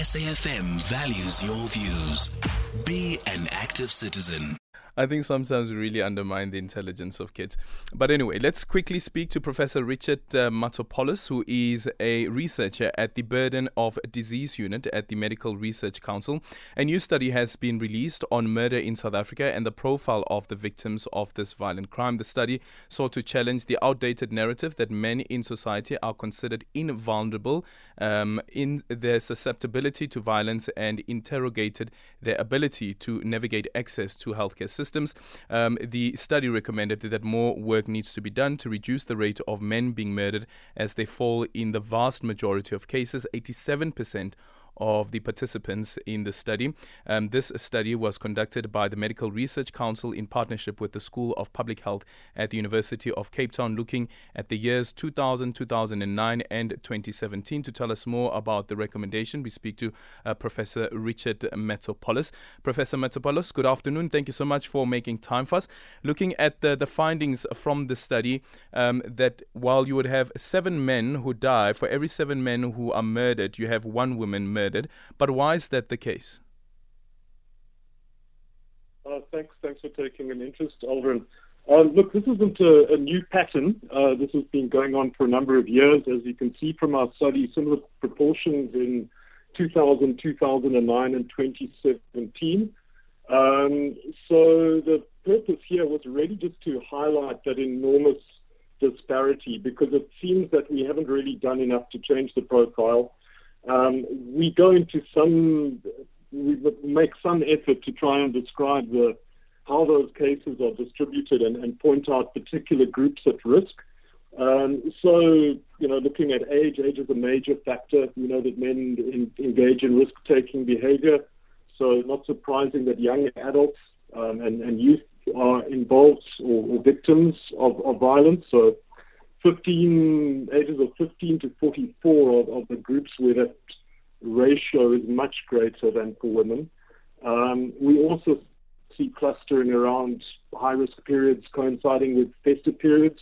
SAFM values your views. Be an active citizen. I think sometimes we really undermine the intelligence of kids. But anyway, let's quickly speak to Professor Richard uh, Matzopoulos, who is a researcher at the Burden of Disease Unit at the Medical Research Council. A new study has been released on murder in South Africa and the profile of the victims of this violent crime. The study sought to challenge the outdated narrative that men in society are considered invulnerable um, in their susceptibility to violence and interrogated their ability to navigate access to healthcare systems. Um, the study recommended that more work needs to be done to reduce the rate of men being murdered as they fall in the vast majority of cases, 87% of the participants in the study. Um, this study was conducted by the Medical Research Council in partnership with the School of Public Health at the University of Cape Town, looking at the years 2000, 2009, and 2017. To tell us more about the recommendation, we speak to uh, Professor Richard Matzopoulos. Professor Matzopoulos, good afternoon. Thank you so much for making time for us. Looking at the, the findings from the study, um, that while you would have seven men who die, for every seven men who are murdered, you have one woman murdered murdered. But why is that the case? Uh, thanks, thanks for taking an interest, Aldrin. Um, look, this isn't a, a new pattern. Uh, this has been going on for a number of years. As you can see from our study, similar proportions in 2000, 2009, and 2017. Um, so the purpose here was really just to highlight that enormous disparity because it seems that we haven't really done enough to change the profile. Um, we go into some, we make some effort to try and describe the, how those cases are distributed and, and point out particular groups at risk. Um, so, you know, looking at age, age is a major factor. We know that men in, engage in risk taking behavior. So, not surprising that young adults um, and, and youth are involved or, or victims of, of violence. So, 15 ages of 15 to 44 of, of the groups where that ratio is much greater than for women. Um, we also see clustering around high risk periods coinciding with festive periods.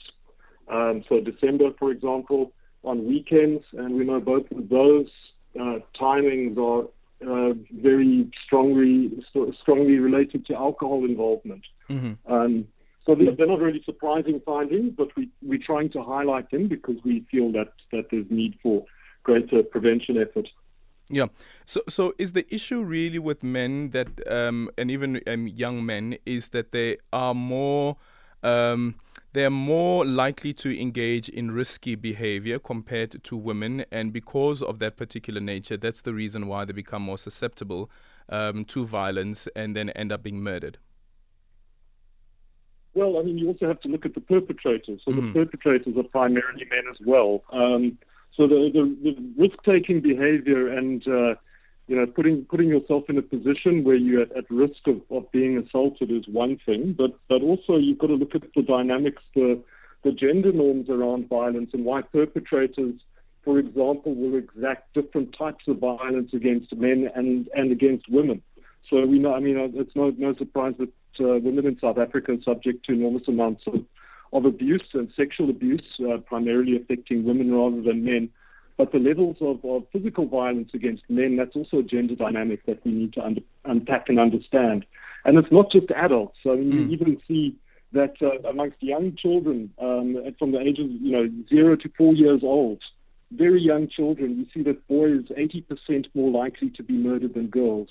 Um, so December, for example, on weekends, and we know both of those uh, timings are uh, very strongly strongly related to alcohol involvement. Mm-hmm. Um, so they're, not really surprising findings, but we, we're trying to highlight them because we feel that, that there's need for greater prevention efforts. Yeah. So, so is the issue really with men that, um, and even um, young men, is that they are more, um, they are more likely to engage in risky behavior compared to women, and because of that particular nature, that's the reason why they become more susceptible um, to violence and then end up being murdered. Well, I mean, you also have to look at the perpetrators. So mm. the perpetrators are primarily men as well. Um, so the, the, the risk-taking behavior and uh, you know putting putting yourself in a position where you're at, at risk of, of being assaulted is one thing, but but also you've got to look at the dynamics, the the gender norms around violence, and why perpetrators, for example, will exact different types of violence against men and and against women. So we know, I mean, it's no no surprise that uh, women in South Africa are subject to enormous amounts of, of abuse and sexual abuse, uh, primarily affecting women rather than men. But the levels of, of physical violence against men, that's also a gender dynamic that we need to under, unpack and understand. And it's not just adults. So mm. you even see that uh, amongst young children um, from the ages, you know, zero to four years old, very young children, you see that boys 80% more likely to be murdered than girls.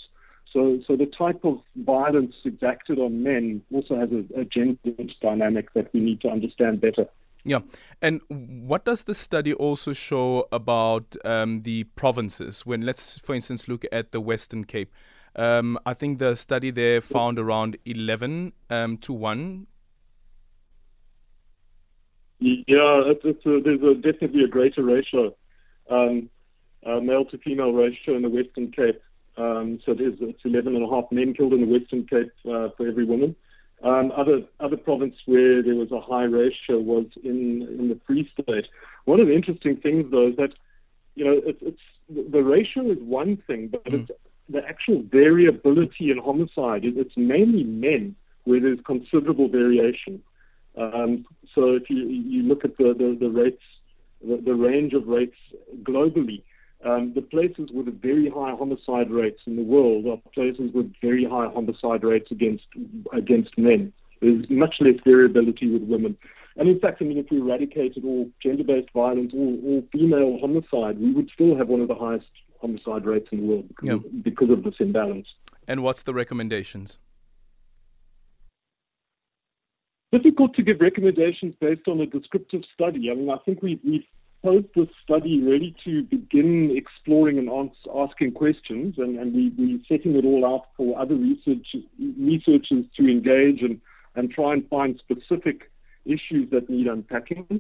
So, so the type of violence exacted on men also has a, a gender dynamic that we need to understand better. Yeah. And what does the study also show about um, the provinces? When let's, for instance, look at the Western Cape. Um, I think the study there found around 11 um, to 1. Yeah, it's, it's a, there's a, definitely a greater ratio, um, male to female ratio in the Western Cape. Um, so there's it's 11 and a half men killed in the Western Cape uh, for every woman. Um, other other province where there was a high ratio was in in the Free State. One of the interesting things though is that you know it's, it's the ratio is one thing, but mm. it's the actual variability in homicide. It's mainly men where there's considerable variation. Um, so if you you look at the the, the rates, the, the range of rates globally, um, the places with very high homicide rates in the world are places with very high homicide rates against against men. There's much less variability with women. And in fact, I mean, if we eradicated all gender-based violence, all, all female homicide, we would still have one of the highest homicide rates in the world because, of, because of this imbalance. And what's the recommendations? Difficult to give recommendations based on a descriptive study. I mean, I think we, we've posed this study really to begin exploring and ans- asking questions, and, and we, we're setting it all out for other research, researchers to engage and, and try and find specific issues that need unpacking.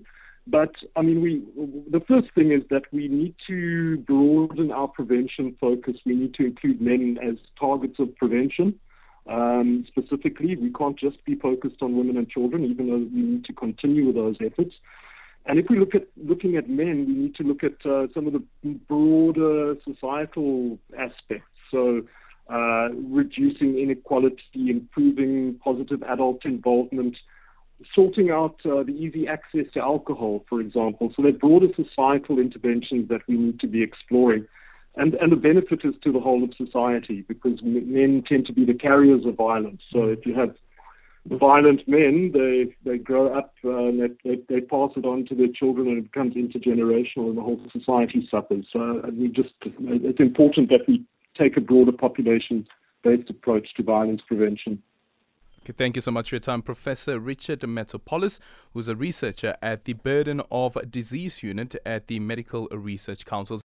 But I mean, we the first thing is that we need to broaden our prevention focus. We need to include men as targets of prevention. Um, specifically, we can't just be focused on women and children, even though we need to continue with those efforts. And if we look at looking at men, we need to look at uh, some of the broader societal aspects. So, uh, reducing inequality, improving positive adult involvement, sorting out uh, the easy access to alcohol, for example. So, there are broader societal interventions that we need to be exploring. And, and the benefit is to the whole of society because men tend to be the carriers of violence. So, if you have violent men, they they grow up uh, and they, they, they pass it on to their children, and it becomes intergenerational, and the whole society suffers. So we just it's important that we take a broader population-based approach to violence prevention. Okay, thank you so much for your time, Professor Richard Matzopoulos, who's a researcher at the Burden of Disease Unit at the Medical Research Council.